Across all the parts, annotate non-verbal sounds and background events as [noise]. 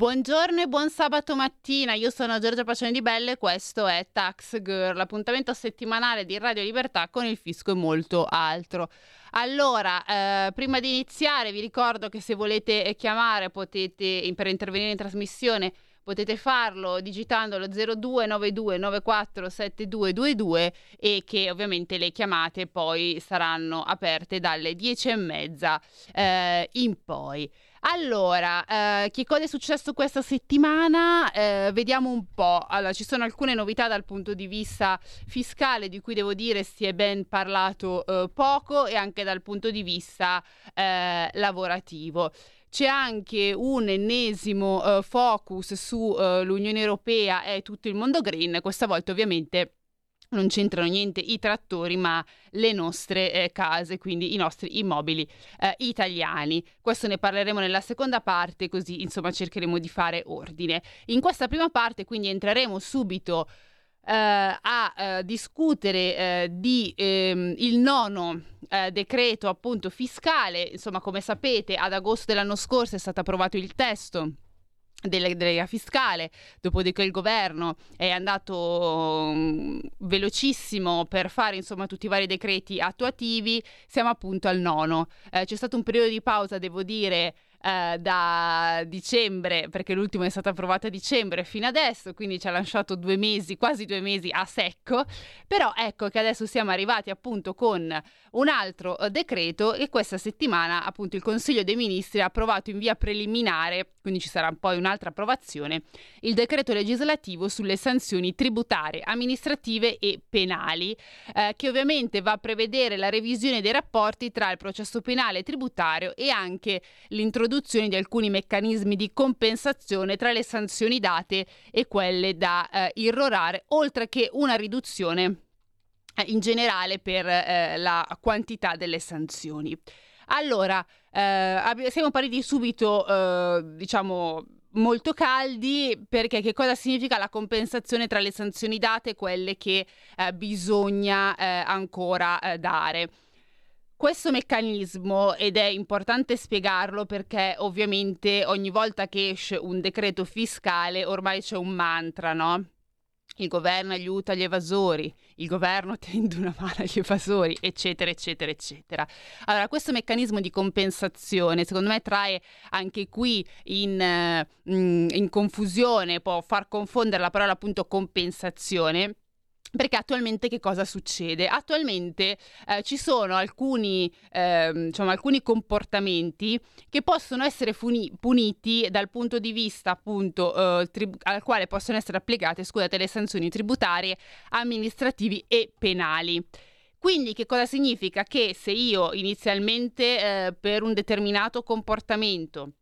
Buongiorno e buon sabato mattina, io sono Giorgia Pacione di Belle e questo è Tax Girl, l'appuntamento settimanale di Radio Libertà con il fisco e molto altro. Allora, eh, prima di iniziare vi ricordo che se volete chiamare potete, per intervenire in trasmissione potete farlo digitando lo 0292 94 7222 e che ovviamente le chiamate poi saranno aperte dalle 10 e mezza eh, in poi. Allora, eh, che cosa è successo questa settimana? Eh, vediamo un po'. Allora, ci sono alcune novità dal punto di vista fiscale di cui devo dire si è ben parlato eh, poco e anche dal punto di vista eh, lavorativo. C'è anche un ennesimo uh, focus sull'Unione uh, Europea e tutto il mondo green, questa volta ovviamente non c'entrano niente i trattori, ma le nostre eh, case, quindi i nostri immobili eh, italiani. Questo ne parleremo nella seconda parte, così insomma cercheremo di fare ordine. In questa prima parte, quindi, entreremo subito eh, a eh, discutere eh, di ehm, il nono eh, decreto appunto fiscale. Insomma, come sapete, ad agosto dell'anno scorso è stato approvato il testo della delega fiscale, dopodiché il governo è andato um, velocissimo per fare insomma tutti i vari decreti attuativi, siamo appunto al nono. Eh, c'è stato un periodo di pausa, devo dire, eh, da dicembre, perché l'ultimo è stato approvato a dicembre fino adesso, quindi ci ha lasciato due mesi, quasi due mesi a secco, però ecco che adesso siamo arrivati appunto con un altro eh, decreto e questa settimana appunto il Consiglio dei Ministri ha approvato in via preliminare, quindi ci sarà poi un'altra approvazione, il decreto legislativo sulle sanzioni tributarie, amministrative e penali, eh, che ovviamente va a prevedere la revisione dei rapporti tra il processo penale e tributario e anche l'introduzione l'introduzione di alcuni meccanismi di compensazione tra le sanzioni date e quelle da eh, irrorare, oltre che una riduzione eh, in generale per eh, la quantità delle sanzioni. Allora, eh, siamo partiti subito, eh, diciamo, molto caldi perché che cosa significa la compensazione tra le sanzioni date e quelle che eh, bisogna ancora dare. Questo meccanismo, ed è importante spiegarlo perché ovviamente ogni volta che esce un decreto fiscale ormai c'è un mantra, no? Il governo aiuta gli evasori, il governo [laughs] tende una mano agli evasori, eccetera, eccetera, eccetera. Allora, questo meccanismo di compensazione, secondo me, trae anche qui in, mm, in confusione, può far confondere la parola appunto compensazione perché attualmente che cosa succede? Attualmente eh, ci sono alcuni, eh, diciamo, alcuni, comportamenti che possono essere funi- puniti dal punto di vista appunto eh, trib- al quale possono essere applicate scusate, le sanzioni tributarie, amministrativi e penali. Quindi che cosa significa? Che se io inizialmente eh, per un determinato comportamento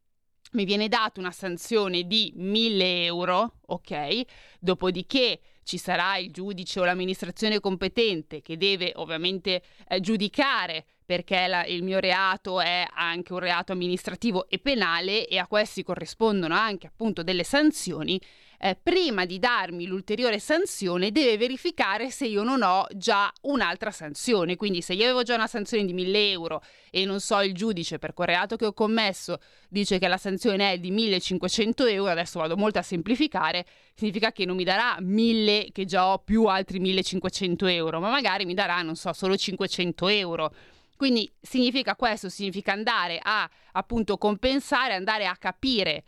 mi viene data una sanzione di 1000 euro, ok? Dopodiché ci sarà il giudice o l'amministrazione competente che deve ovviamente eh, giudicare perché la, il mio reato è anche un reato amministrativo e penale e a questi corrispondono anche appunto delle sanzioni, eh, prima di darmi l'ulteriore sanzione deve verificare se io non ho già un'altra sanzione. Quindi se io avevo già una sanzione di 1000 euro e non so il giudice per quel reato che ho commesso dice che la sanzione è di 1500 euro, adesso vado molto a semplificare, significa che non mi darà 1000 che già ho più altri 1500 euro, ma magari mi darà, non so, solo 500 euro. Quindi significa questo, significa andare a appunto compensare, andare a capire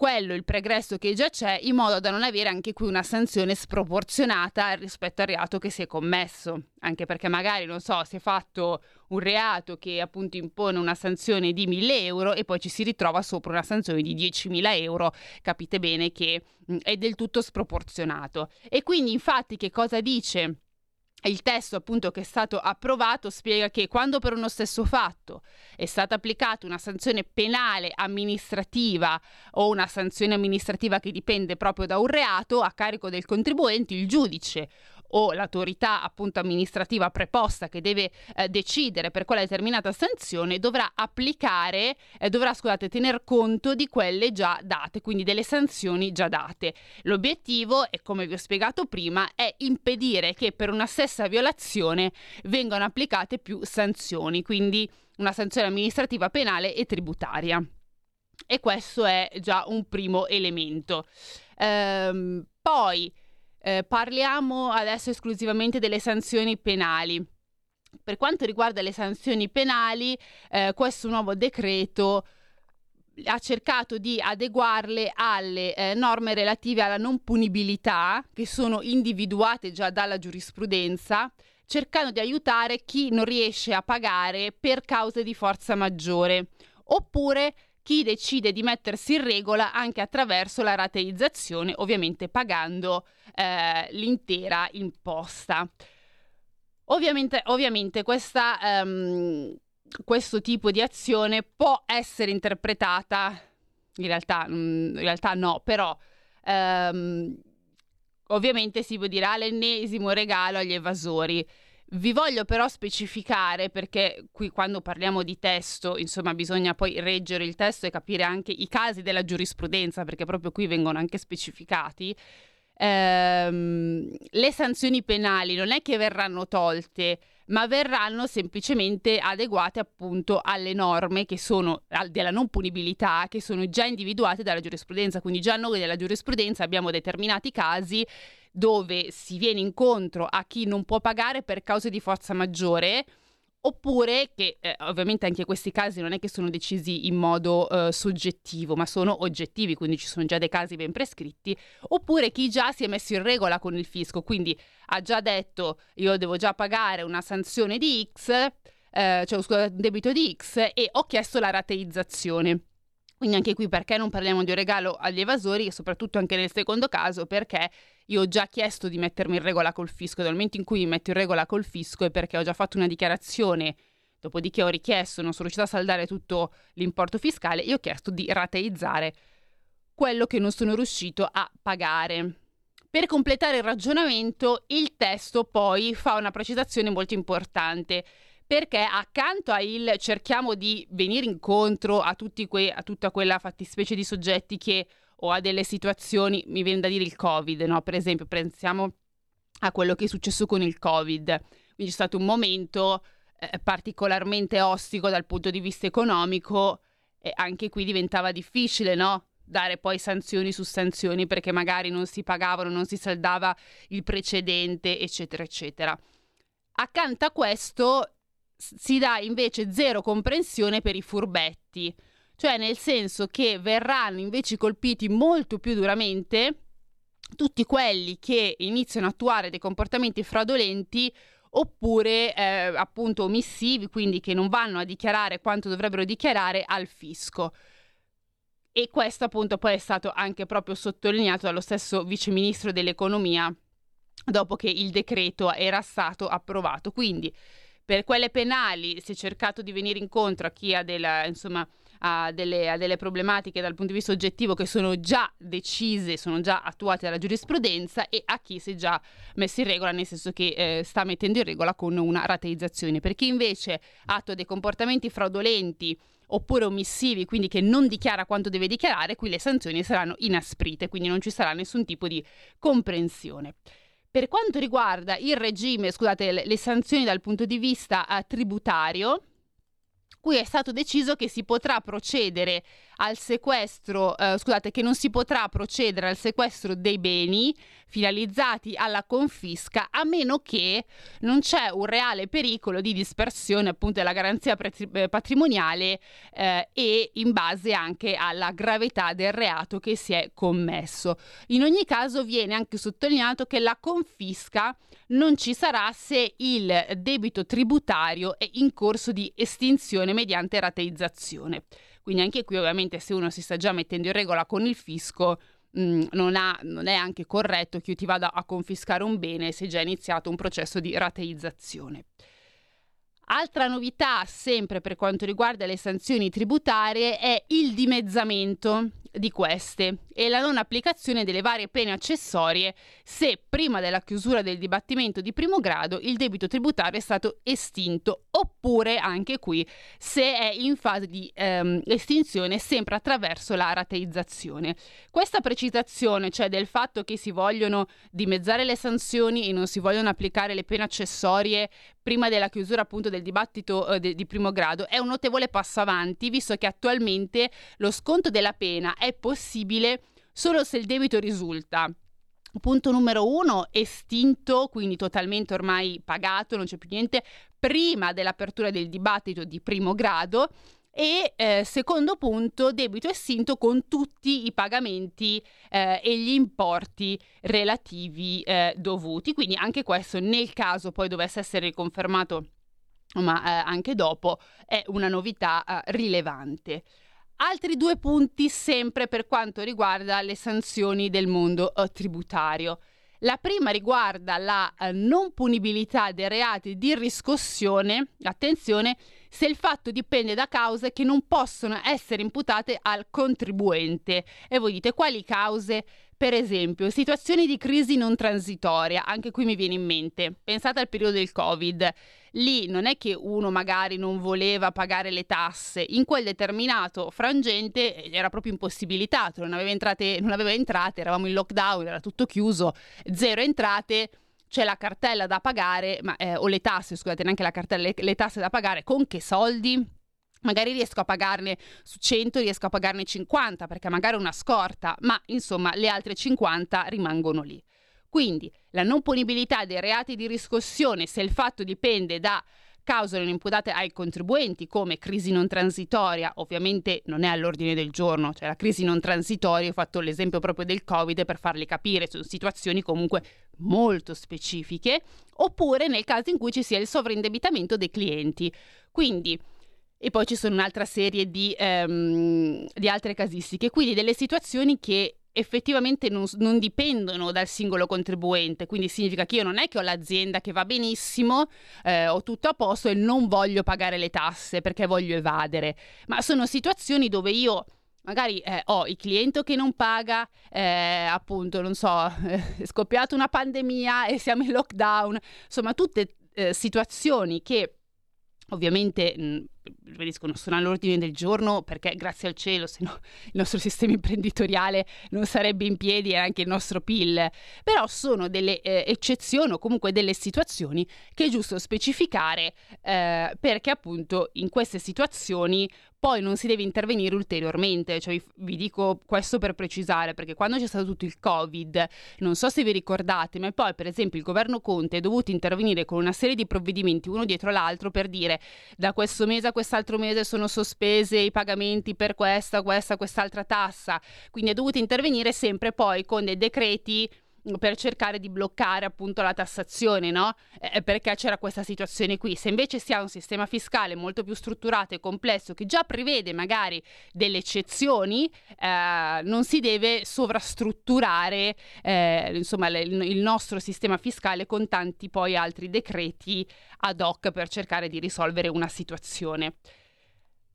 quello il pregresso che già c'è in modo da non avere anche qui una sanzione sproporzionata rispetto al reato che si è commesso. Anche perché magari non so si è fatto un reato che appunto impone una sanzione di 1000 euro e poi ci si ritrova sopra una sanzione di 10.000 euro. Capite bene che mh, è del tutto sproporzionato. E quindi infatti che cosa dice il testo appunto che è stato approvato spiega che quando per uno stesso fatto è stata applicata una sanzione penale amministrativa o una sanzione amministrativa che dipende proprio da un reato a carico del contribuente, il giudice o l'autorità appunto amministrativa preposta che deve eh, decidere per quale determinata sanzione dovrà applicare, eh, dovrà scusate, tener conto di quelle già date, quindi delle sanzioni già date. L'obiettivo, e come vi ho spiegato prima, è impedire che per una stessa violazione vengano applicate più sanzioni, quindi una sanzione amministrativa penale e tributaria. E questo è già un primo elemento. Ehm, poi eh, parliamo adesso esclusivamente delle sanzioni penali. Per quanto riguarda le sanzioni penali, eh, questo nuovo decreto ha cercato di adeguarle alle eh, norme relative alla non punibilità che sono individuate già dalla giurisprudenza, cercando di aiutare chi non riesce a pagare per cause di forza maggiore, oppure chi decide di mettersi in regola anche attraverso la rateizzazione, ovviamente pagando eh, l'intera imposta. Ovviamente, ovviamente questa, um, questo tipo di azione può essere interpretata, in realtà, mm, in realtà no, però um, ovviamente si può dire ah, l'ennesimo regalo agli evasori. Vi voglio però specificare perché qui quando parliamo di testo, insomma, bisogna poi reggere il testo e capire anche i casi della giurisprudenza, perché proprio qui vengono anche specificati. Ehm, le sanzioni penali non è che verranno tolte, ma verranno semplicemente adeguate appunto alle norme che sono della non punibilità, che sono già individuate dalla giurisprudenza. Quindi già noi nella giurisprudenza abbiamo determinati casi dove si viene incontro a chi non può pagare per cause di forza maggiore oppure che eh, ovviamente anche questi casi non è che sono decisi in modo eh, soggettivo, ma sono oggettivi, quindi ci sono già dei casi ben prescritti, oppure chi già si è messo in regola con il fisco, quindi ha già detto io devo già pagare una sanzione di X, eh, cioè un debito di X e ho chiesto la rateizzazione. Quindi anche qui perché non parliamo di un regalo agli evasori soprattutto anche nel secondo caso perché io ho già chiesto di mettermi in regola col fisco, dal momento in cui mi metto in regola col fisco è perché ho già fatto una dichiarazione, dopodiché ho richiesto, non sono riuscita a saldare tutto l'importo fiscale e ho chiesto di rateizzare quello che non sono riuscito a pagare. Per completare il ragionamento, il testo poi fa una precisazione molto importante perché accanto a il cerchiamo di venire incontro a, que- a tutta quella fattispecie di soggetti che o a delle situazioni, mi viene da dire il Covid, no? Per esempio, pensiamo a quello che è successo con il Covid. Quindi c'è stato un momento eh, particolarmente ostico dal punto di vista economico e anche qui diventava difficile, no? Dare poi sanzioni su sanzioni perché magari non si pagavano, non si saldava il precedente, eccetera, eccetera. Accanto a questo si dà invece zero comprensione per i furbetti, cioè nel senso che verranno invece colpiti molto più duramente tutti quelli che iniziano a attuare dei comportamenti fraudolenti oppure eh, appunto omissivi, quindi che non vanno a dichiarare quanto dovrebbero dichiarare al fisco. E questo appunto poi è stato anche proprio sottolineato dallo stesso vice ministro dell'economia dopo che il decreto era stato approvato. Quindi per quelle penali si è cercato di venire incontro a chi ha, della, insomma, ha delle, ha delle, problematiche dal punto di vista oggettivo che sono già decise, sono già attuate dalla giurisprudenza e a chi si è già messo in regola, nel senso che eh, sta mettendo in regola con una rateizzazione. Per chi invece attua dei comportamenti fraudolenti oppure omissivi, quindi che non dichiara quanto deve dichiarare, qui le sanzioni saranno inasprite, quindi non ci sarà nessun tipo di comprensione. Per quanto riguarda il regime, scusate, le, le sanzioni dal punto di vista uh, tributario, qui è stato deciso che si potrà procedere al sequestro, eh, scusate, che non si potrà procedere al sequestro dei beni finalizzati alla confisca a meno che non c'è un reale pericolo di dispersione appunto della garanzia eh, patrimoniale eh, e in base anche alla gravità del reato che si è commesso. In ogni caso viene anche sottolineato che la confisca non ci sarà se il debito tributario è in corso di estinzione mediante rateizzazione. Quindi anche qui ovviamente se uno si sta già mettendo in regola con il fisco, mh, mm, non, ha, non, è anche corretto che io ti vada a confiscare un bene se già è iniziato un processo di rateizzazione. Altra novità, sempre per quanto riguarda le sanzioni tributarie, è il dimezzamento di queste e la non applicazione delle varie pene accessorie se prima della chiusura del dibattimento di primo grado il debito tributario è stato estinto oppure anche qui se è in fase di ehm, estinzione sempre attraverso la rateizzazione. Questa precisazione, cioè del fatto che si vogliono dimezzare le sanzioni e non si vogliono applicare le pene accessorie prima della chiusura appunto del dibattito eh, de- di primo grado, è un notevole passo avanti visto che attualmente lo sconto della pena è possibile solo se il debito risulta Punto numero uno, estinto, quindi totalmente ormai pagato, non c'è più niente, prima dell'apertura del dibattito di primo grado. E eh, secondo punto, debito estinto con tutti i pagamenti eh, e gli importi relativi eh, dovuti. Quindi anche questo, nel caso poi dovesse essere riconfermato, ma eh, anche dopo, è una novità eh, rilevante. Altri due punti sempre per quanto riguarda le sanzioni del mondo uh, tributario. La prima riguarda la uh, non punibilità dei reati di riscossione, attenzione, se il fatto dipende da cause che non possono essere imputate al contribuente. E voi dite quali cause? Per esempio, situazioni di crisi non transitoria, anche qui mi viene in mente, pensate al periodo del Covid, lì non è che uno magari non voleva pagare le tasse, in quel determinato frangente era proprio impossibilitato, non aveva entrate, non aveva entrate eravamo in lockdown, era tutto chiuso, zero entrate c'è la cartella da pagare, ma, eh, o le tasse, scusate, neanche la cartella, le, le tasse da pagare, con che soldi? Magari riesco a pagarne su 100, riesco a pagarne 50 perché magari una scorta, ma insomma le altre 50 rimangono lì. Quindi la non punibilità dei reati di riscossione, se il fatto dipende da cause non imputate ai contribuenti come crisi non transitoria, ovviamente non è all'ordine del giorno, cioè la crisi non transitoria, ho fatto l'esempio proprio del Covid per farli capire, sono situazioni comunque molto specifiche, oppure nel caso in cui ci sia il sovraindebitamento dei clienti. Quindi e poi ci sono un'altra serie di, um, di, altre casistiche, quindi delle situazioni che effettivamente non, non, dipendono dal singolo contribuente, quindi significa che io non è che ho l'azienda che va benissimo, eh, ho tutto a posto e non voglio pagare le tasse perché voglio evadere, ma sono situazioni dove io magari eh, ho il cliente che non paga, eh, appunto, non so, [laughs] è scoppiata una pandemia e siamo in lockdown, insomma tutte eh, situazioni che ovviamente mh, non sono all'ordine del giorno perché grazie al cielo se no il nostro [laughs] sistema imprenditoriale non sarebbe in piedi e anche il nostro PIL. Però sono delle eh, eccezioni o comunque delle situazioni che è giusto specificare eh, perché appunto in queste situazioni poi non si deve intervenire ulteriormente, cioè vi dico questo per precisare, perché quando c'è stato tutto il Covid, non so se vi ricordate, ma poi per esempio il governo Conte è dovuto intervenire con una serie di provvedimenti uno dietro l'altro per dire da questo mese a quest'altro mese sono sospese i pagamenti per questa, questa, quest'altra tassa, quindi è dovuto intervenire sempre poi con dei decreti per cercare di bloccare appunto la tassazione, no? Eh, perché c'era questa situazione qui. Se invece si ha un sistema fiscale molto più strutturato e complesso che già prevede magari delle eccezioni, eh, non si deve sovrastrutturare eh, insomma il, il nostro sistema fiscale con tanti poi altri decreti ad hoc per cercare di risolvere una situazione.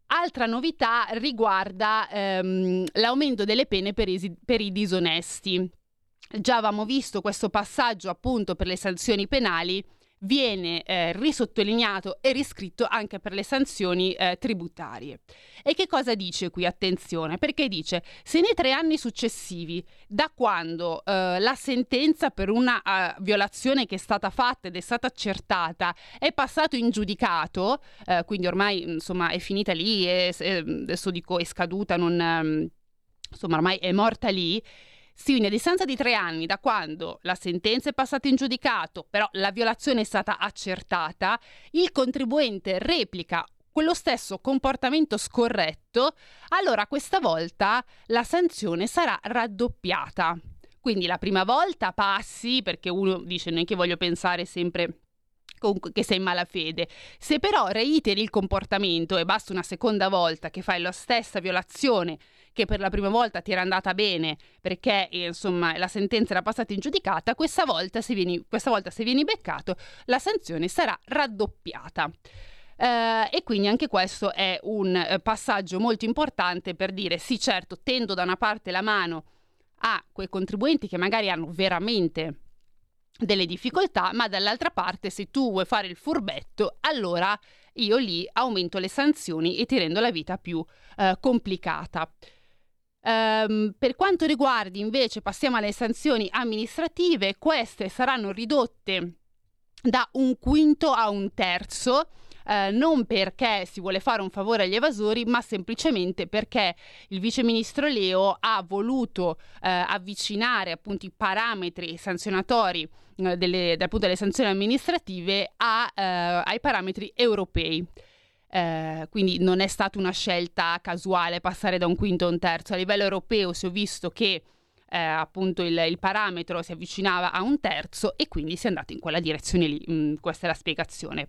Altra novità riguarda ehm, l'aumento delle pene per i, per i disonesti già avevamo visto questo passaggio appunto per le sanzioni penali viene eh, risottolineato e riscritto anche per le sanzioni eh, tributarie. E che cosa dice qui? Attenzione, perché dice se nei tre anni successivi, da quando eh, la sentenza per una uh, violazione che è stata fatta ed è stata accertata è passato in giudicato, eh, quindi ormai insomma è finita lì, è, è, adesso dico è scaduta, non, um, insomma ormai è morta lì, sì, a distanza di tre anni da quando la sentenza è passata in giudicato, però la violazione è stata accertata, il contribuente replica quello stesso comportamento scorretto, allora questa volta la sanzione sarà raddoppiata. Quindi la prima volta passi, perché uno dice non è che voglio pensare sempre che sei in malafede. Se però reiteri il comportamento e basta una seconda volta che fai la stessa violazione che per la prima volta ti era andata bene perché insomma la sentenza era passata in giudicata, questa volta se vieni, volta se vieni beccato la sanzione sarà raddoppiata. Uh, e quindi anche questo è un uh, passaggio molto importante per dire sì certo tendo da una parte la mano a quei contribuenti che magari hanno veramente delle difficoltà, ma dall'altra parte se tu vuoi fare il furbetto, allora io lì aumento le sanzioni e ti rendo la vita più uh, complicata. Um, per quanto riguarda invece, passiamo alle sanzioni amministrative, queste saranno ridotte da un quinto a un terzo eh, non perché si vuole fare un favore agli evasori, ma semplicemente perché il vice ministro Leo ha voluto eh, avvicinare appunto i parametri sanzionatori eh, delle, delle sanzioni amministrative a, eh, ai parametri europei. Eh, quindi non è stata una scelta casuale passare da un quinto a un terzo. A livello europeo si è visto che eh, appunto il, il, parametro si avvicinava a un terzo e quindi si è andato in quella direzione lì. Mm, questa è la spiegazione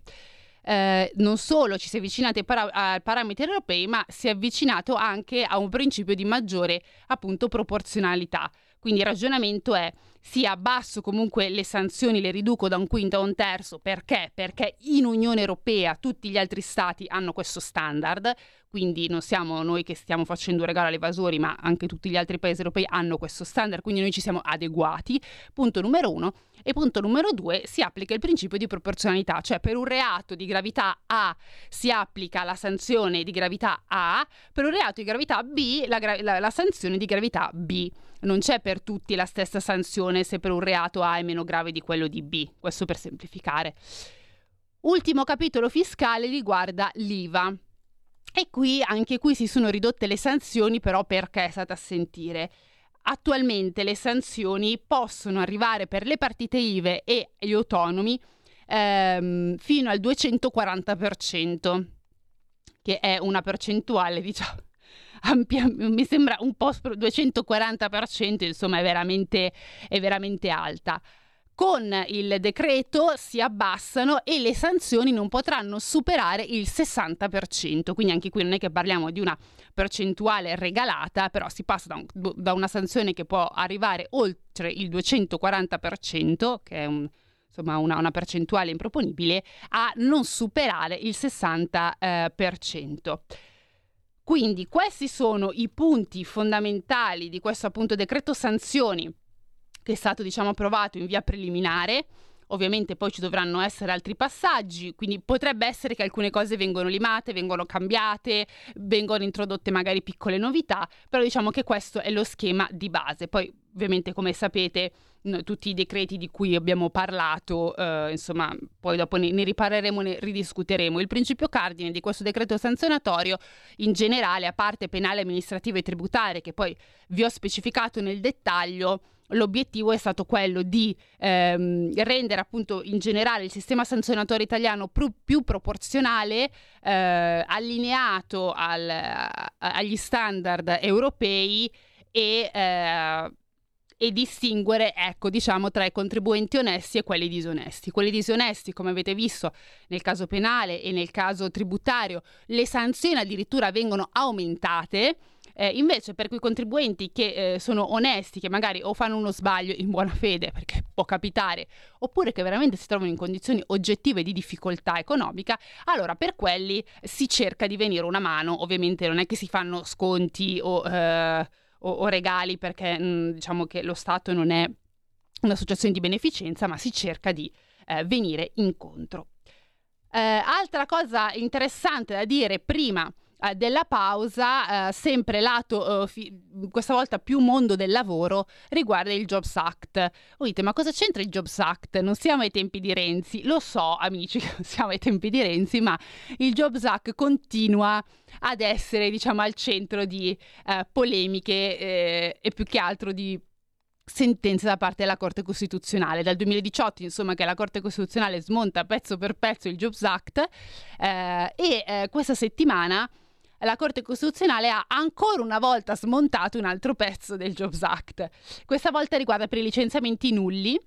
eh, non solo ci si è avvicinato ai, para- parametri europei, ma si è avvicinato anche a un principio di maggiore appunto proporzionalità. Quindi il ragionamento è sì, abbasso comunque le sanzioni, le riduco da un quinto a un terzo. Perché? Perché in Unione Europea tutti gli altri stati hanno questo standard, quindi non siamo noi che stiamo facendo un regalo agli evasori, ma anche tutti gli altri paesi europei hanno questo standard, quindi noi ci siamo adeguati. Punto numero uno. E punto numero due, si applica il principio di proporzionalità, cioè per un reato di gravità A si applica la sanzione di gravità A, per un reato di gravità B la, gra- la, la sanzione di gravità B. Non c'è per tutti la stessa sanzione se per un reato A è meno grave di quello di B, questo per semplificare. Ultimo capitolo fiscale riguarda l'IVA. E qui, anche qui si sono ridotte le sanzioni, però perché state a sentire? Attualmente le sanzioni possono arrivare per le partite IVE e gli autonomi ehm, fino al 240%, che è una percentuale, [laughs] diciamo, ampia, mi sembra un po' 240%, insomma è veramente, è veramente alta. Con il decreto si abbassano e le sanzioni non potranno superare il 60%, quindi anche qui non è che parliamo di una percentuale regalata, però si passa da, un, da una sanzione che può arrivare oltre il 240%, che è un, insomma una, una, percentuale improponibile, a non superare il 60%. Eh, quindi questi sono i punti fondamentali di questo appunto decreto sanzioni che è stato diciamo approvato in via preliminare. Ovviamente poi ci dovranno essere altri passaggi, quindi potrebbe essere che alcune cose vengono limate, vengono cambiate, vengono introdotte magari piccole novità, però diciamo che questo è lo schema di base. Poi ovviamente come sapete tutti i decreti di cui abbiamo parlato, eh, insomma, poi dopo ne, ne, riparleremo, ne ridiscuteremo. Il principio cardine di questo decreto sanzionatorio, in generale, a parte penale, amministrativo e tributarie, che poi vi ho specificato nel dettaglio, l'obiettivo è stato quello di ehm, rendere appunto in generale il sistema sanzionatorio italiano più, più proporzionale, eh, allineato al, agli standard europei e eh, e distinguere, ecco, diciamo, tra i contribuenti onesti e quelli disonesti. Quelli disonesti, come avete visto nel caso penale e nel caso tributario, le sanzioni addirittura vengono aumentate. Eh, invece per quei contribuenti che eh, sono onesti, che magari o fanno uno sbaglio in buona fede, perché può capitare, oppure che veramente si trovano in condizioni oggettive di difficoltà economica, allora per quelli si cerca di venire una mano. Ovviamente non è che si fanno sconti o... Eh, o, o regali perché mh, mm, diciamo che lo Stato non è un'associazione di beneficenza, ma si cerca di eh, venire incontro. Eh, altra cosa interessante da dire prima eh, della pausa, eh, sempre lato, eh, fi- questa volta più mondo del lavoro, riguarda il Jobs Act. Voi dite, ma cosa c'entra il Jobs Act? Non siamo ai tempi di Renzi. Lo so, amici, che [laughs] non siamo ai tempi di Renzi, ma il Jobs Act continua ad essere, diciamo, al centro di eh, polemiche eh, e più che altro di sentenze da parte della Corte Costituzionale. Dal 2018, insomma, che la Corte Costituzionale smonta pezzo per pezzo il Jobs Act eh, e eh, questa settimana la Corte Costituzionale ha ancora una volta smontato un altro pezzo del Jobs Act. Questa volta riguarda per i licenziamenti nulli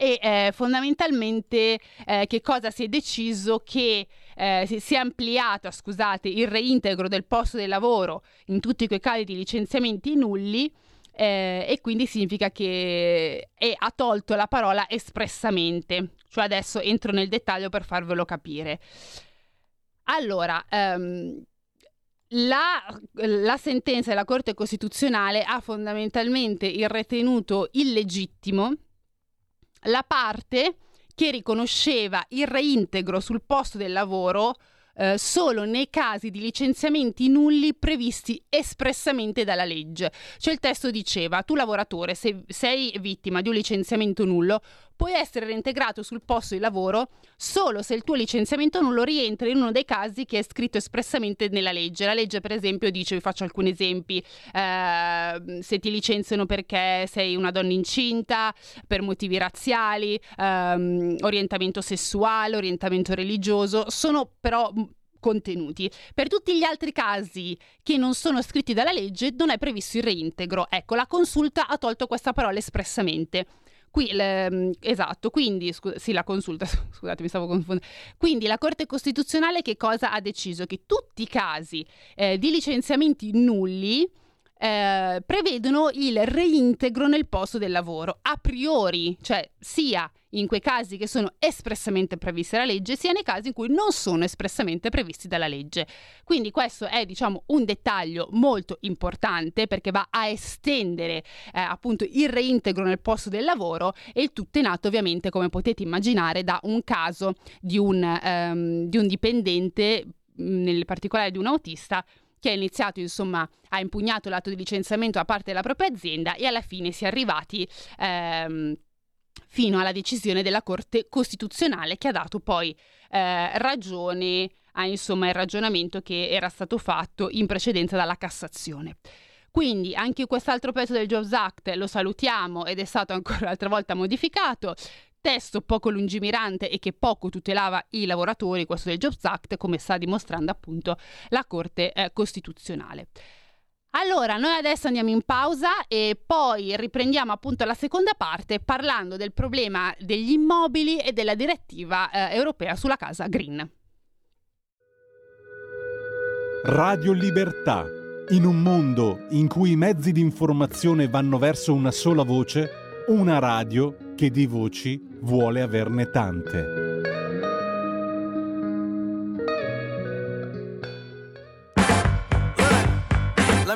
e eh, fondamentalmente eh, che cosa si è deciso che eh, si, è ampliato scusate, il reintegro del posto di lavoro in tutti quei casi di licenziamenti nulli eh, e quindi significa che è, ha tolto la parola espressamente, cioè adesso entro nel dettaglio per farvelo capire. Allora, ehm, la, la, sentenza della Corte Costituzionale ha fondamentalmente il ritenuto illegittimo la parte che riconosceva il reintegro sul posto del lavoro eh, solo nei casi di licenziamenti nulli previsti espressamente dalla legge. Cioè il testo diceva, tu lavoratore, se sei vittima di un licenziamento nullo, puoi essere reintegrato sul posto di lavoro solo se il tuo licenziamento nullo rientra in uno dei casi che è scritto espressamente nella legge. La legge, per esempio, dice, vi faccio alcuni esempi, eh, se ti licenziano perché sei una donna incinta, per motivi razziali, ehm, orientamento sessuale, orientamento religioso, sono però contenuti. Per tutti gli altri casi che non sono scritti dalla legge non è previsto il reintegro. Ecco, la consulta ha tolto questa parola espressamente. Qui, le, mm, esatto, quindi, scu- sì, la consulta, [laughs] scusate, mi stavo confondendo. Quindi la Corte Costituzionale che cosa ha deciso? Che tutti i casi eh, di licenziamenti nulli eh, prevedono il reintegro nel posto del lavoro a priori, cioè sia in quei casi che sono espressamente previsti dalla legge, sia nei casi in cui non sono espressamente previsti dalla legge. Quindi questo è, diciamo, un dettaglio molto importante perché va a estendere eh, appunto il reintegro nel posto del lavoro e il tutto è nato ovviamente, come potete immaginare, da un caso di un, ehm, di un dipendente, nel particolare di un autista, che ha iniziato insomma ha impugnato l'atto di licenziamento da parte della propria azienda e alla fine si è arrivati ehm, fino alla decisione della Corte Costituzionale che ha dato poi eh, ragione a insomma il ragionamento che era stato fatto in precedenza dalla Cassazione. Quindi anche quest'altro pezzo del Jobs Act lo salutiamo ed è stato ancora [laughs] un'altra volta modificato. Testo poco lungimirante e che poco tutelava i lavoratori, questo del Jobs Act, come sta dimostrando appunto la Corte eh, Costituzionale. Allora, noi adesso andiamo in pausa e poi riprendiamo appunto la seconda parte parlando del problema degli immobili e della direttiva eh, europea sulla casa green. Radio Libertà. In un mondo in cui i mezzi di informazione vanno verso una sola voce, una radio che di voci vuole averne tante.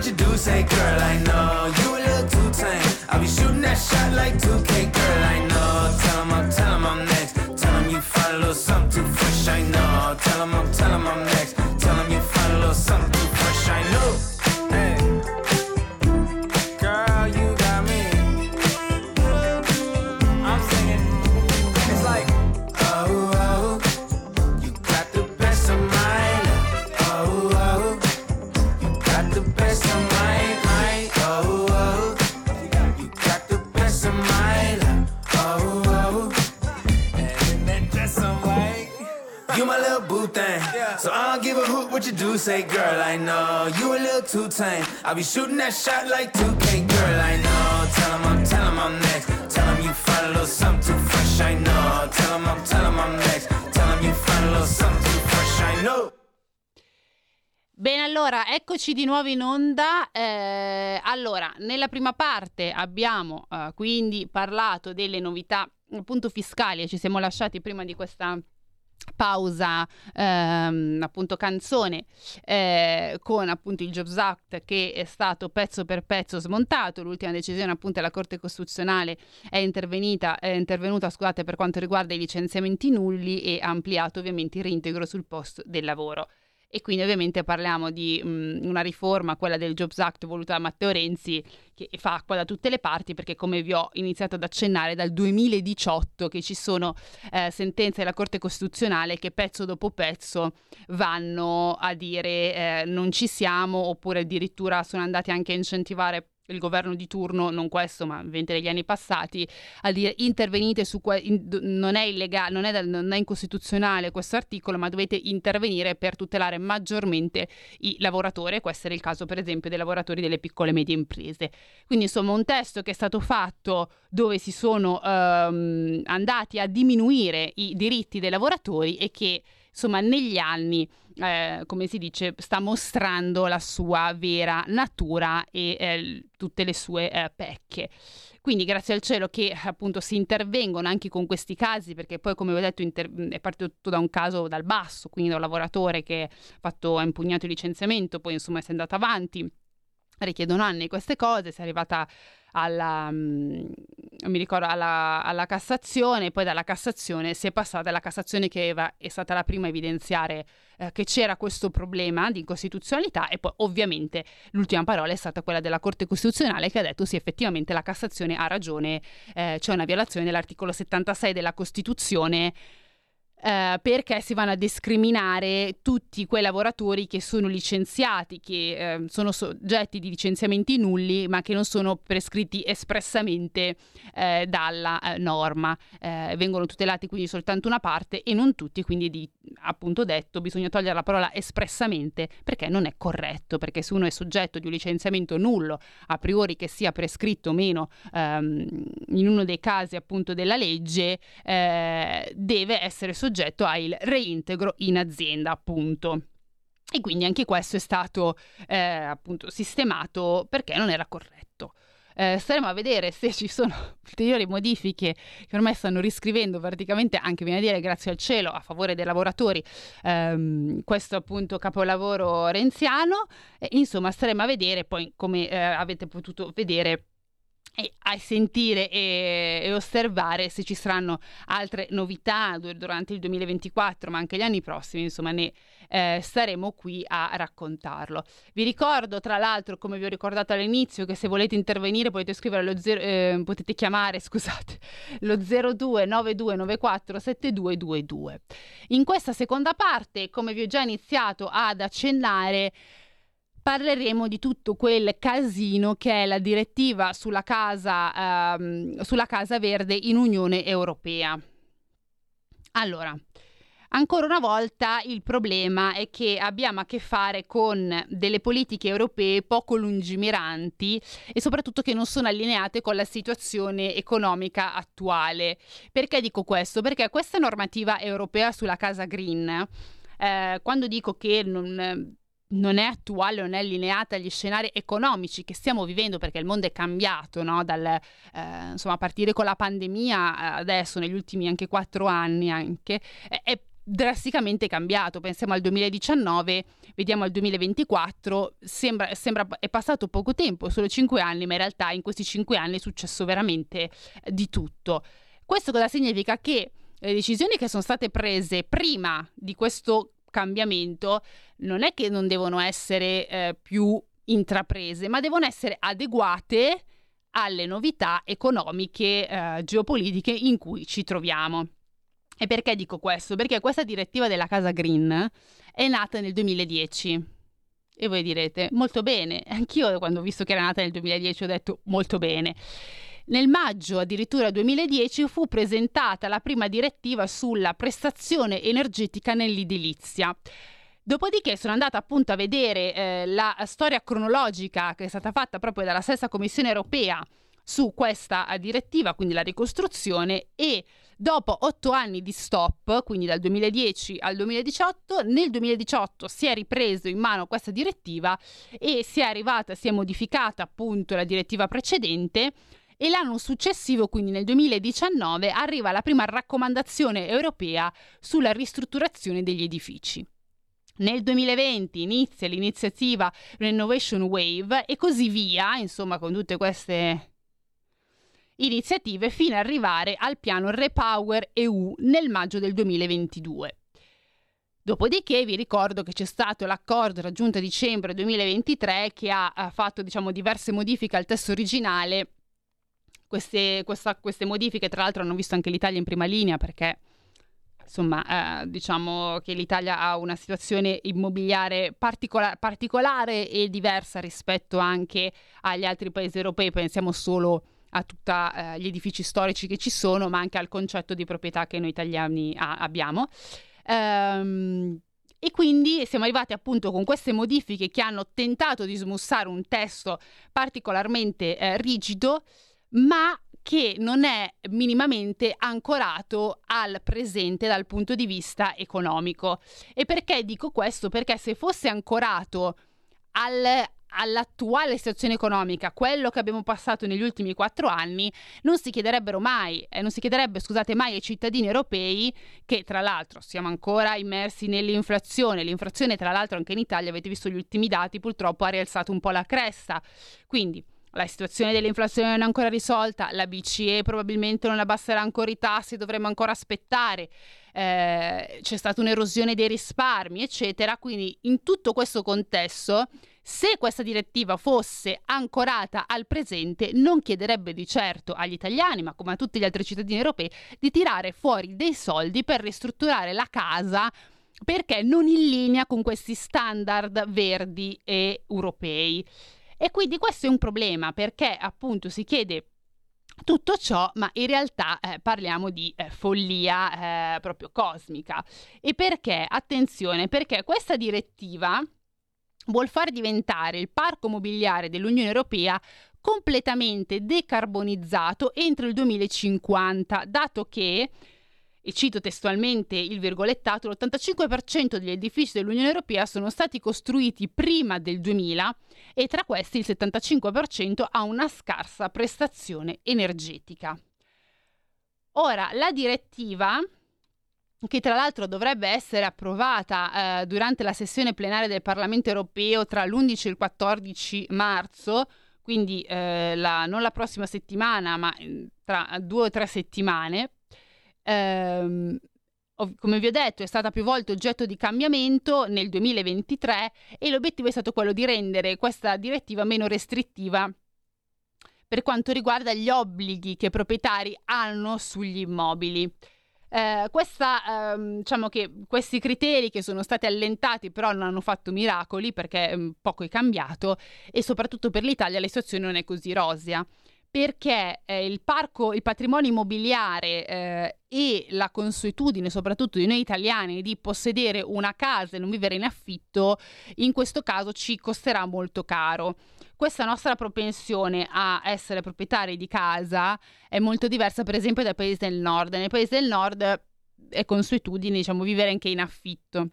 what you do say, girl. I know you a little too tame. I'll be shooting that shot like 2K, girl. I know. Tell him I'm, tell him I'm next. Tell him you little something you do, say, girl, I know you a little too tame. I'll be shooting that shot like 2K, girl, I know. Tell him I'm, tell him I'm next. Tell him you find a little something too fresh, I know. Tell him I'm, tell him I'm next. Tell him you find a little something too fresh, I know. Bene, allora, eccoci di nuovo in onda. Eh, allora, nella prima parte abbiamo eh, quindi parlato delle novità appunto fiscali e ci siamo lasciati prima di questa pausa ehm, appunto canzone eh, con appunto il Jobs Act che è stato pezzo per pezzo smontato. L'ultima decisione appunto della Corte Costituzionale è intervenuta, è intervenuta scusate, per quanto riguarda i licenziamenti nulli e ha ampliato ovviamente il reintegro sul posto del lavoro e quindi ovviamente parliamo di mh, una riforma, quella del Jobs Act voluta da Matteo Renzi, che fa acqua da tutte le parti perché come vi ho iniziato ad accennare dal 2018 che ci sono eh, sentenze della Corte Costituzionale che pezzo dopo pezzo vanno a dire eh, non ci siamo oppure addirittura sono andati anche a incentivare il governo di turno, non questo, ma venti degli anni passati, a dire intervenite su que- in, non è illegale, non è, non è incostituzionale questo articolo, ma dovete intervenire per tutelare maggiormente i lavoratori. Questo era il caso, per esempio, dei lavoratori delle piccole e medie imprese. Quindi, insomma, un testo che è stato fatto dove si sono ehm, andati a diminuire i diritti dei lavoratori e che insomma negli anni eh, come si dice, sta mostrando la sua vera natura e eh, tutte le sue eh, pecche. Quindi grazie al cielo che appunto si intervengono anche con questi casi, perché poi come ho detto inter- è partito tutto da un caso dal basso, quindi da un lavoratore che fatto, ha impugnato il licenziamento, poi insomma si è andato avanti richiedono anni queste cose, si è arrivata alla, mm, ricordo, alla, alla, Cassazione, poi dalla Cassazione si è passata alla Cassazione che Eva è stata la prima a evidenziare eh, che c'era questo problema di incostituzionalità e poi ovviamente l'ultima parola è stata quella della Corte Costituzionale che ha detto sì effettivamente la Cassazione ha ragione, eh, c'è una violazione dell'articolo 76 della Costituzione eh, perché si vanno a discriminare tutti quei lavoratori che sono licenziati, che eh, sono soggetti di licenziamenti nulli, ma che non sono prescritti espressamente eh, dalla eh, norma. Eh, vengono tutelati quindi soltanto una parte e non tutti, quindi di, appunto detto bisogna togliere la parola espressamente perché non è corretto, perché se uno è soggetto di un licenziamento nullo, a priori che sia prescritto o meno ehm, in uno dei casi appunto della legge, eh, deve essere soggetto soggetto al reintegro in azienda, appunto. E quindi anche questo è stato eh, appunto sistemato perché non era corretto. Eh, staremo a vedere se ci sono [laughs] ulteriori modifiche che ormai stanno riscrivendo praticamente anche, viene a dire, grazie al cielo, a favore dei lavoratori, ehm, questo appunto capolavoro renziano. Eh, insomma, staremo a vedere poi, come eh, avete potuto vedere, e a sentire e, e, osservare se ci saranno altre novità durante il 2024, ma anche gli anni prossimi, insomma, ne eh, staremo qui a raccontarlo. Vi ricordo, tra l'altro, come vi ho ricordato all'inizio, che se volete intervenire potete scrivere allo zero, eh, potete chiamare, [laughs] scusate, lo 0292947222. In questa seconda parte, come vi ho già iniziato ad accennare, parleremo di tutto quel casino che è la direttiva sulla casa, ehm, sulla casa verde in Unione Europea. Allora, ancora una volta il problema è che abbiamo a che fare con delle politiche europee poco lungimiranti e soprattutto che non sono allineate con la situazione economica attuale. Perché dico questo? Perché questa normativa europea sulla casa green, eh, quando dico che non non è attuale, non è allineata agli scenari economici che stiamo vivendo perché il mondo è cambiato, no? Dal, eh, insomma, a partire con la pandemia adesso, negli ultimi anche quattro anni anche, è, è drasticamente cambiato. Pensiamo al 2019, vediamo al 2024, sembra, sembra è passato poco tempo, solo cinque anni, ma in realtà in questi cinque anni è successo veramente eh, di tutto. Questo cosa significa? Che le decisioni che sono state prese prima di questo cambiamento non è che non devono essere eh, più intraprese, ma devono essere adeguate alle novità economiche, eh, geopolitiche in cui ci troviamo. E perché dico questo? Perché questa direttiva della Casa Green è nata nel 2010. E voi direte, molto bene, [laughs] anch'io quando ho visto che era nata nel 2010 ho detto molto bene. Nel maggio addirittura 2010 fu presentata la prima direttiva sulla prestazione energetica nell'edilizia. Dopodiché sono andata appunto a vedere eh, la storia cronologica che è stata fatta proprio dalla stessa Commissione europea su questa eh, direttiva, quindi la ricostruzione, e dopo otto anni di stop, quindi dal 2010 al 2018, nel 2018 si è ripreso in mano questa direttiva e si è arrivata, si è modificata appunto la direttiva precedente e l'anno successivo, quindi nel 2019, arriva la prima raccomandazione europea sulla ristrutturazione degli edifici. Nel 2020 inizia l'iniziativa Renovation Wave e così via, insomma, con tutte queste iniziative fino ad arrivare al piano Repower EU nel maggio del 2022. Dopodiché vi ricordo che c'è stato l'accordo raggiunto a dicembre 2023 che ha, fatto diciamo, diverse modifiche al testo originale. Queste, questa, queste, modifiche tra l'altro hanno visto anche l'Italia in prima linea perché insomma eh, diciamo che l'Italia ha una situazione immobiliare particola- particolare e diversa rispetto anche agli altri paesi europei. Pensiamo solo a tutti eh, gli edifici storici che ci sono ma anche al concetto di proprietà che noi italiani ha- abbiamo. Ehm, e quindi siamo arrivati appunto con queste modifiche che hanno tentato di smussare un testo particolarmente eh, rigido, ma che non è minimamente ancorato al presente dal punto di vista economico. E perché dico questo? Perché se fosse ancorato al, all'attuale situazione economica, quello che abbiamo passato negli ultimi quattro anni, non si chiederebbero mai, eh, non si chiederebbe, scusate, mai ai cittadini europei, che tra l'altro siamo ancora immersi nell'inflazione, l'inflazione tra l'altro anche in Italia, avete visto gli ultimi dati, purtroppo ha rialzato un po' la cresta, quindi la situazione dell'inflazione non è ancora risolta, la BCE probabilmente non abbasserà ancora i tassi, dovremo ancora aspettare, eh, c'è stata un'erosione dei risparmi, eccetera. Quindi in tutto questo contesto se questa direttiva fosse ancorata al presente, non chiederebbe di certo agli italiani, ma come a tutti gli altri cittadini europei, di tirare fuori dei soldi per ristrutturare la casa perché non in linea con questi standard verdi e europei. E quindi questo è un problema perché appunto si chiede tutto ciò, ma in realtà eh, parliamo di eh, follia eh, proprio cosmica. E perché? Attenzione, perché questa direttiva vuol far diventare il parco mobiliare dell'Unione Europea completamente decarbonizzato entro il 2050, dato che e cito testualmente il virgolettato, l'85% degli edifici dell'Unione Europea sono stati costruiti prima del 2000 e tra questi il 75% ha una scarsa prestazione energetica. Ora, la direttiva che tra l'altro dovrebbe essere approvata eh, durante la sessione plenaria del Parlamento europeo tra l'11 e il 14 marzo, quindi eh, la, non la prossima settimana, ma mm, tra due o tre settimane. Ehm, come vi ho detto, è stata più volte oggetto di cambiamento nel 2023 e l'obiettivo è stato quello di rendere questa direttiva meno restrittiva per quanto riguarda gli obblighi che i proprietari hanno sugli immobili. Eh, questa, ehm, diciamo che questi criteri che sono stati allentati però non hanno fatto miracoli perché ehm, poco è cambiato e soprattutto per l'Italia la situazione non è così rosea perché eh, il parco, il patrimonio immobiliare eh, e la consuetudine, soprattutto di noi italiani, di possedere una casa e non vivere in affitto, in questo caso ci costerà molto caro. Questa nostra propensione a essere proprietari di casa è molto diversa, per esempio, dai paesi del nord. Nei paesi del nord è consuetudine, diciamo, vivere anche in affitto.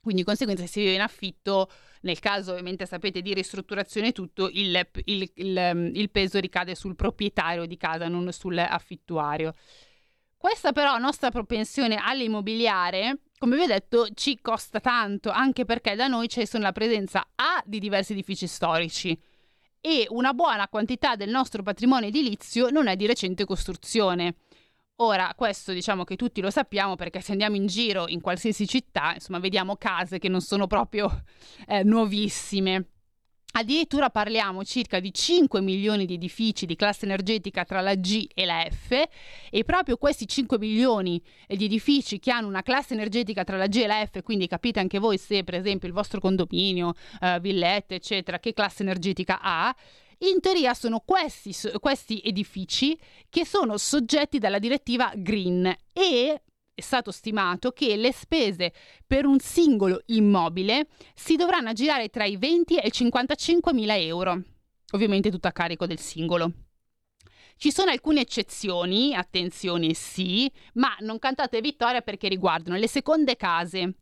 Quindi di conseguenza se si vive in affitto, nel caso ovviamente sapete di ristrutturazione tutto, il, il, il, ehm, il, peso ricade sul proprietario di casa, non sull'affittuario. Questa però nostra propensione all'immobiliare, come vi ho detto, ci costa tanto, anche perché da noi c'è la presenza A di diversi edifici storici e una buona quantità del nostro patrimonio edilizio non è di recente costruzione. Ora, questo diciamo che tutti lo sappiamo perché se andiamo in giro in qualsiasi città, insomma, vediamo case che non sono proprio [laughs] eh, nuovissime. Addirittura parliamo circa di 5 milioni di edifici di classe energetica tra la G e la F e proprio questi 5 milioni di edifici che hanno una classe energetica tra la G e la F, quindi capite anche voi se per esempio il vostro condominio, eh, villette eccetera, che classe energetica ha, in teoria sono questi, questi edifici che sono soggetti dalla direttiva Green e è stato stimato che le spese per un singolo immobile si dovranno aggirare tra i 20 e i 55 mila euro, ovviamente tutto a carico del singolo. Ci sono alcune eccezioni, attenzione sì, ma non cantate vittoria perché riguardano le seconde case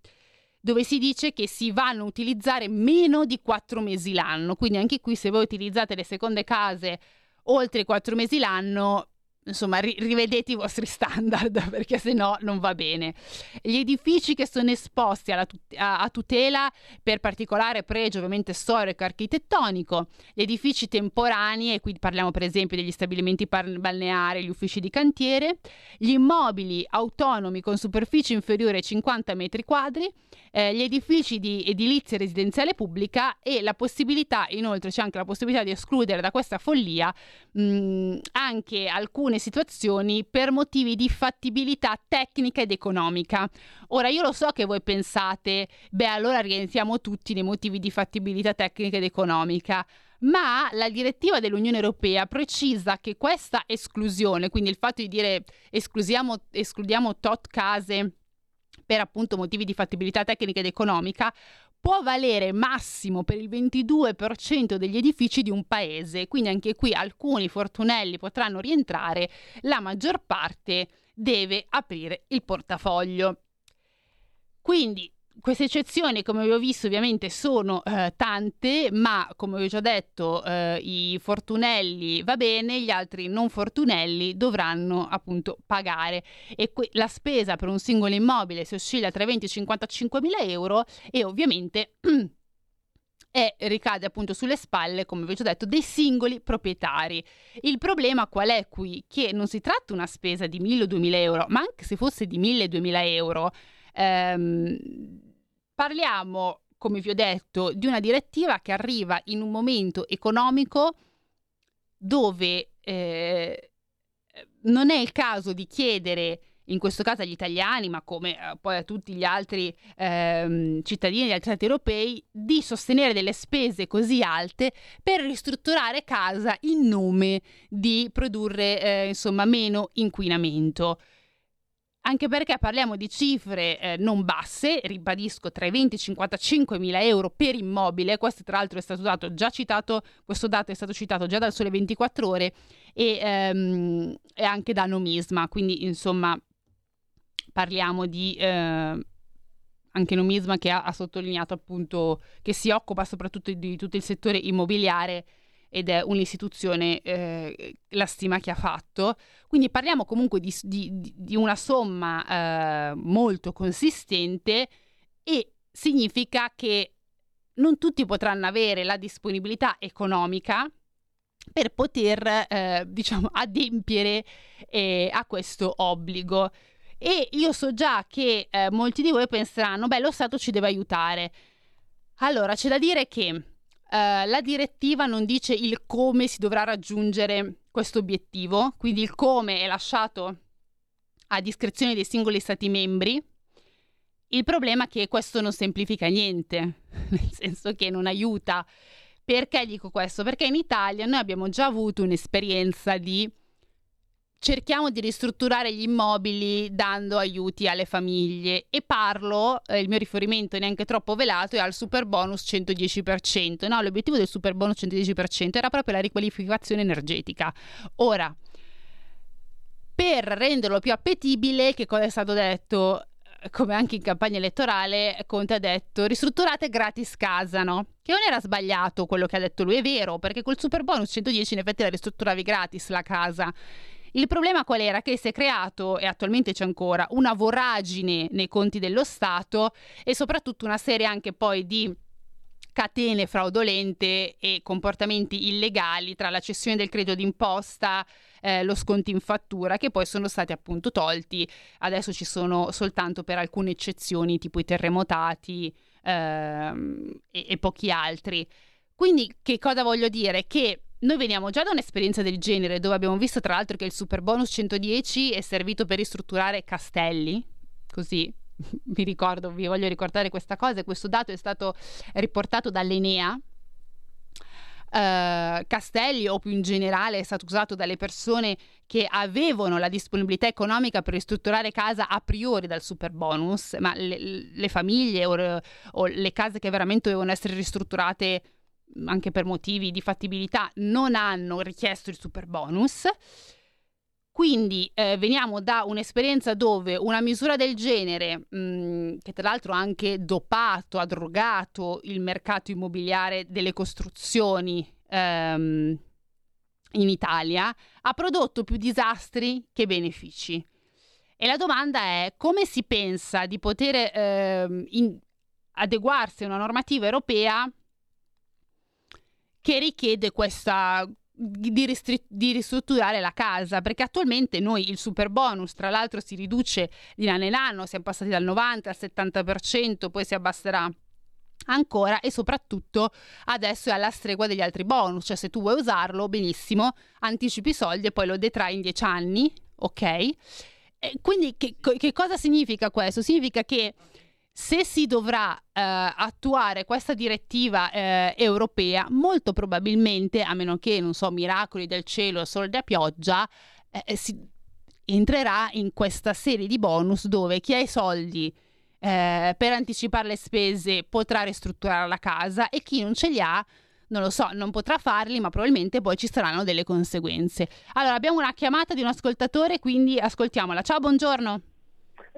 dove si dice che si vanno a utilizzare meno di quattro mesi l'anno. Quindi anche qui se voi utilizzate le seconde case oltre quattro mesi l'anno, insomma, ri- rivedete i vostri standard [laughs] perché se no non va bene. Gli edifici che sono esposti tut- a-, a, tutela per particolare pregio ovviamente storico e architettonico, gli edifici temporanei, e qui parliamo per esempio degli stabilimenti par- balneari, gli uffici di cantiere, gli immobili autonomi con superficie inferiore ai 50 metri quadri, eh, gli edifici di edilizia residenziale pubblica e la possibilità, inoltre c'è anche la possibilità di escludere da questa follia mh, anche alcune situazioni per motivi di fattibilità tecnica ed economica. Ora io lo so che voi pensate, beh allora rientriamo tutti nei motivi di fattibilità tecnica ed economica, ma la direttiva dell'Unione Europea precisa che questa esclusione, quindi il fatto di dire escludiamo, tot case per appunto motivi di fattibilità tecnica ed economica, può valere massimo per il 22% degli edifici di un paese, quindi anche qui alcuni fortunelli potranno rientrare, la maggior parte deve aprire il portafoglio. Quindi queste eccezioni, come vi ho visto, ovviamente sono eh, tante, ma come vi ho già detto, eh, i fortunelli va bene, gli altri non fortunelli dovranno appunto pagare. E que- la spesa per un singolo immobile si oscilla tra i 20 e i 55 mila euro e ovviamente [clears throat] e ricade appunto sulle spalle, come vi ho già detto, dei singoli proprietari. Il problema qual è qui? Che non si tratta di una spesa di 1000 o 2000 euro, ma anche se fosse di 1000 o 2000 euro, ehm, parliamo, come vi ho detto, di una direttiva che arriva in un momento economico dove eh, non è il caso di chiedere in questo caso agli italiani, ma come eh, poi a tutti gli altri ehm, cittadini degli altri stati europei, di sostenere delle spese così alte per ristrutturare casa in nome di produrre eh, insomma meno inquinamento anche perché parliamo di cifre eh, non basse, ribadisco tra i 20 e i 55 mila euro per immobile, questo tra l'altro è stato dato già citato, questo dato è stato citato già dal Sole 24 ore e, ehm, e anche da Nomisma, quindi insomma parliamo di eh, anche Nomisma che ha, ha, sottolineato appunto che si occupa soprattutto di tutto il settore immobiliare ed è un'istituzione eh, la stima che ha fatto. Quindi parliamo comunque di, di, di una somma eh, molto consistente e significa che non tutti potranno avere la disponibilità economica per poter, eh, diciamo, [laughs] adempiere eh, a questo obbligo. E io so già che eh, molti di voi penseranno, beh, lo Stato ci deve aiutare. Allora, c'è da dire che Uh, la direttiva non dice il come si dovrà raggiungere questo obiettivo, quindi il come è lasciato a discrezione dei singoli Stati membri. Il problema è che questo non semplifica niente, [laughs] nel senso che non aiuta. Perché dico questo? Perché in Italia noi abbiamo già avuto un'esperienza di cerchiamo di ristrutturare gli immobili dando aiuti alle famiglie e parlo, eh, il mio riferimento neanche troppo velato, è al super bonus 110%. No, l'obiettivo del super bonus 110% era proprio la riqualificazione energetica. Ora, per renderlo più appetibile, che cosa è stato detto? come anche in campagna elettorale, Conte ha detto ristrutturate gratis casa, no? Che non era sbagliato quello che ha detto lui, è vero, perché col super bonus 110 in effetti la ristrutturavi gratis la casa. Il problema qual era? Che si è creato, e attualmente c'è ancora, una voragine nei conti dello Stato e soprattutto una serie anche poi di catene fraudolente e comportamenti illegali tra la cessione del credito d'imposta, eh, lo sconto in fattura, che poi sono stati appunto tolti. Adesso ci sono soltanto per alcune eccezioni, tipo i terremotati ehm, e, e pochi altri. Quindi che cosa voglio dire? Che noi veniamo già da un'esperienza del genere dove abbiamo visto tra l'altro che il super bonus 110 è servito per ristrutturare castelli, così [laughs] vi ricordo, vi voglio ricordare questa cosa, questo dato è stato riportato dall'Enea. Uh, Castelli o più in generale è stato usato dalle persone che avevano la disponibilità economica per ristrutturare casa a priori dal super bonus, ma le, le famiglie o, o le case che veramente dovevano essere ristrutturate anche per motivi di fattibilità, non hanno richiesto il super bonus. Quindi eh, veniamo da un'esperienza dove una misura del genere, mh, mm, che tra l'altro ha anche dopato, ha drogato il mercato immobiliare delle costruzioni, ehm, in Italia ha prodotto più disastri che benefici. E la domanda è come si pensa di poter ehm, in- adeguarsi a una normativa europea che richiede questa di, ristri- di, ristrutturare la casa perché attualmente noi il super bonus tra l'altro si riduce di anno in anno siamo passati dal 90 al 70% poi si abbasserà ancora e soprattutto adesso è alla stregua degli altri bonus cioè se tu vuoi usarlo benissimo anticipi i soldi e poi lo detrai in 10 anni ok? E quindi che, che cosa significa questo? Significa che se si dovrà eh, attuare questa direttiva eh, europea, molto probabilmente, a meno che, non so, miracoli del cielo, soldi a pioggia, eh, si entrerà in questa serie di bonus dove chi ha i soldi eh, per anticipare le spese potrà ristrutturare la casa e chi non ce li ha non lo so, non potrà farli, ma probabilmente poi ci saranno delle conseguenze. Allora, abbiamo una chiamata di un ascoltatore, quindi ascoltiamola. Ciao, buongiorno.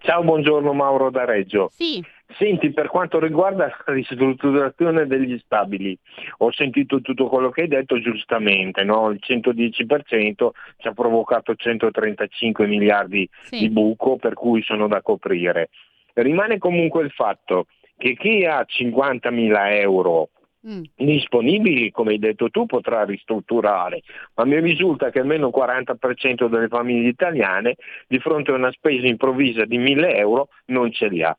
Ciao, buongiorno Mauro da Reggio. Sì. Senti, per quanto riguarda la ristrutturazione degli stabili, ho sentito tutto quello che hai detto giustamente, no? il 110% ci ha provocato 135 miliardi Sì. di buco per cui sono da coprire. Rimane comunque il fatto che chi ha 50.000 euro Mm. disponibili, come hai detto tu, potrà ristrutturare, ma mi risulta che almeno il 40% delle famiglie italiane di fronte a una spesa improvvisa di 1000 euro non ce li ha.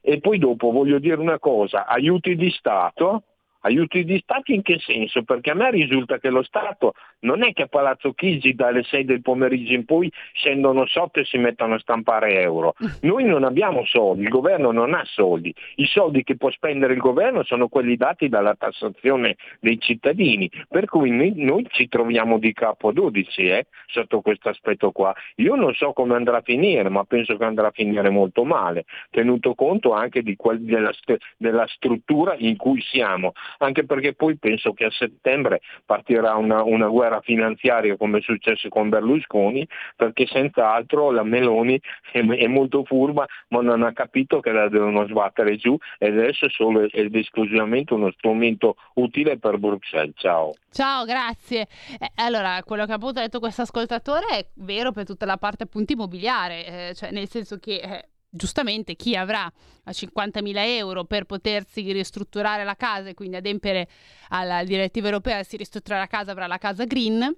E poi dopo voglio dire una cosa, aiuti di Stato, aiuti di Stato in che senso? Perché a me risulta che lo Stato non è che a Palazzo Chigi dalle 6 del pomeriggio in poi scendono sotto e si mettono a stampare euro. Noi non abbiamo soldi, il governo non ha soldi, i soldi che può spendere il governo sono quelli dati dalla tassazione dei cittadini, per cui noi, ci troviamo di capo a 12 eh, sotto questo aspetto qua. Io non so come andrà a finire, ma penso che andrà a finire molto male, tenuto conto anche della, della struttura in cui siamo, anche perché poi penso che a settembre partirà una, una guerra finanziaria come è successo con Berlusconi, perché senz'altro la Meloni è, è molto furba, ma non ha capito che la devono sbattere giù ed adesso è solo ed esclusivamente uno strumento utile per Bruxelles. Ciao. Ciao, grazie. Eh, allora, quello che appunto ha detto questo ascoltatore è vero per tutta la parte appunto immobiliare, eh, cioè nel senso che eh, giustamente chi avrà a 50.000 euro per potersi ristrutturare la casa e quindi adempiere alla direttiva europea si ristrutturare la casa avrà la casa green.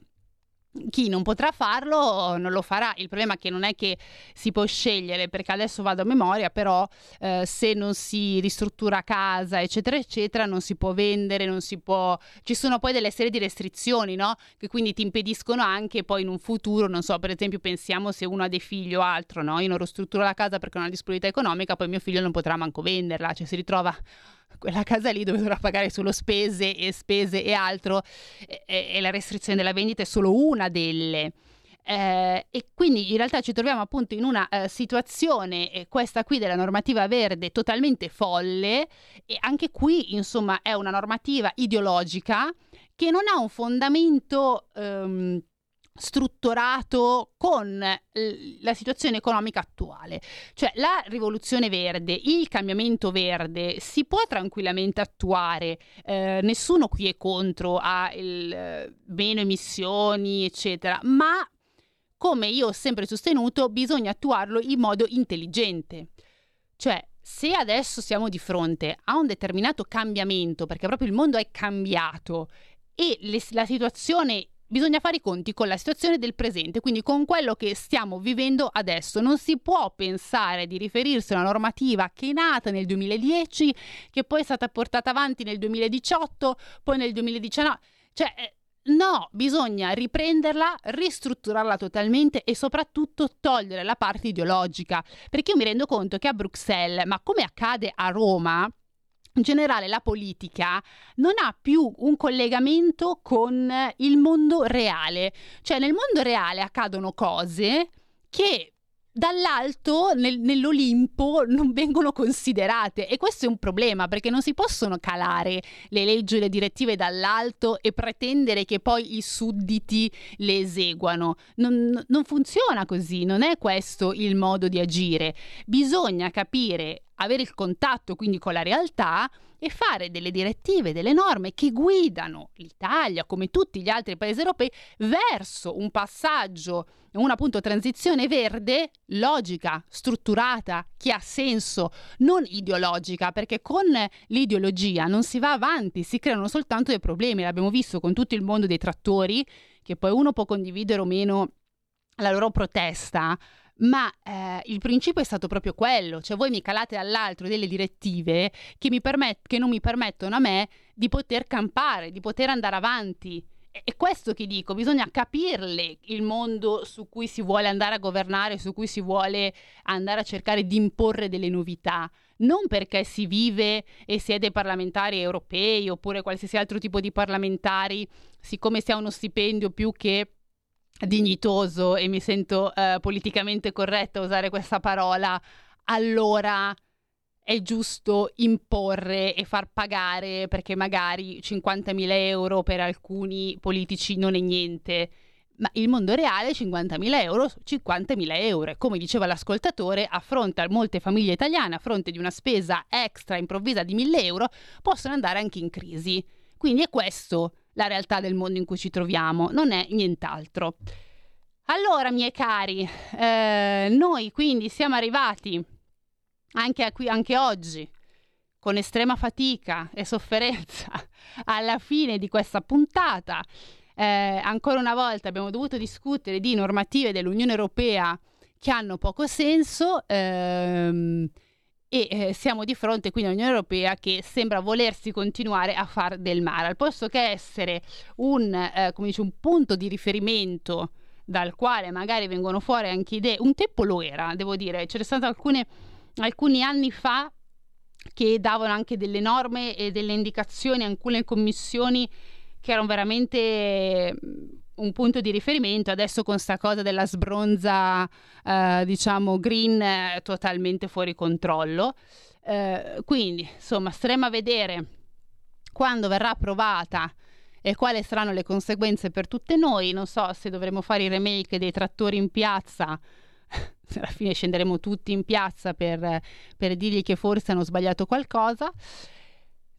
Chi non potrà farlo non lo farà. Il problema è che non è che si può scegliere, perché adesso vado a memoria, però eh, se non si ristruttura casa, eccetera, eccetera, non si può vendere, non si può... Ci sono poi delle serie di restrizioni, no? Che quindi ti impediscono anche poi in un futuro, non so, per esempio pensiamo se uno ha dei figli o altro, no? Io non ristrutturo la casa perché non ho disponibilità economica, poi mio figlio non potrà manco venderla, cioè si ritrova quella casa lì dove dovrà pagare solo spese e spese e altro e, e- la restrizione della vendita è solo una delle. Eh, e quindi in realtà ci troviamo appunto in una eh, situazione, questa qui della normativa verde, totalmente folle e anche qui insomma è una normativa ideologica che non ha un fondamento ehm, strutturato con eh, la situazione economica attuale. Cioè la rivoluzione verde, il cambiamento verde si può tranquillamente attuare, eh, nessuno qui è contro a il, eh, meno emissioni, eccetera, ma come io ho sempre sostenuto, bisogna attuarlo in modo intelligente. Cioè, se adesso siamo di fronte a un determinato cambiamento, perché proprio il mondo è cambiato e le- la situazione bisogna fare i conti con la situazione del presente, quindi con quello che stiamo vivendo adesso. Non si può pensare di riferirsi a una normativa che è nata nel 2010, che poi è stata portata avanti nel 2018, poi nel 2019. Cioè, eh, no, bisogna riprenderla, ristrutturarla totalmente e soprattutto togliere la parte ideologica. Perché io mi rendo conto che a Bruxelles, ma come accade a Roma, in generale la politica non ha più un collegamento con il mondo reale. Cioè nel mondo reale accadono cose che dall'alto, nel- nell'Olimpo, non vengono considerate e questo è un problema perché non si possono calare le leggi e le direttive dall'alto e pretendere che poi i sudditi le eseguano. Non, non funziona così, non è questo il modo di agire. Bisogna capire avere il contatto quindi con la realtà e fare delle direttive, delle norme che guidano l'Italia, come tutti gli altri paesi europei, verso un passaggio, una appunto transizione verde logica, strutturata, che ha senso, non ideologica, perché con l'ideologia non si va avanti, si creano soltanto dei problemi. L'abbiamo visto con tutto il mondo dei trattori, che poi uno può condividere o meno la loro protesta, ma eh, il principio è stato proprio quello, cioè voi mi calate dall'altro delle direttive che, permet- che non mi permettono a me di poter campare, di poter andare avanti. È questo che dico, bisogna capirle il mondo su cui si vuole andare a governare, su cui si vuole andare a cercare di imporre delle novità, non perché si vive e si è dei parlamentari europei oppure qualsiasi altro tipo di parlamentari, siccome si ha uno stipendio più che dignitoso e mi sento eh, politicamente corretta a usare questa parola, allora è giusto imporre e far pagare perché magari 50.000 euro per alcuni politici non è niente. Ma il mondo reale 50.000 euro, 50.000 euro. Come diceva l'ascoltatore, a fronte a molte famiglie italiane, a fronte di una spesa extra improvvisa di 1.000 euro, possono andare anche in crisi. Quindi è questo la realtà del mondo in cui ci troviamo, non è nient'altro. Allora, miei cari, eh, noi quindi siamo arrivati anche, qui, anche oggi con estrema fatica e sofferenza [laughs] alla fine di questa puntata. Eh, ancora una volta abbiamo dovuto discutere di normative dell'Unione Europea che hanno poco senso. Ehm, e eh, siamo di fronte quindi all'Unione Europea che sembra volersi continuare a far del male, al posto che essere un, eh, dice, un punto di riferimento dal quale magari vengono fuori anche idee, un tempo lo era, devo dire, c'erano stati alcuni anni fa che davano anche delle norme e delle indicazioni, alcune commissioni che erano veramente un punto di riferimento. Adesso con sta cosa della sbronza, eh, diciamo, green eh, totalmente fuori controllo. Eh, quindi, insomma, staremo a vedere quando verrà approvata e quali saranno le conseguenze per tutte noi. Non so se dovremo fare i remake dei trattori in piazza. [laughs] Alla fine scenderemo tutti in piazza per, per dirgli che forse hanno sbagliato qualcosa.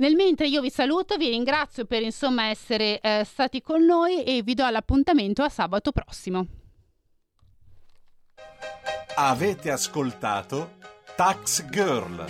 Nel mentre io vi saluto, vi ringrazio per insomma essere eh, stati con noi e vi do l'appuntamento a sabato prossimo. Avete ascoltato Tax Girl.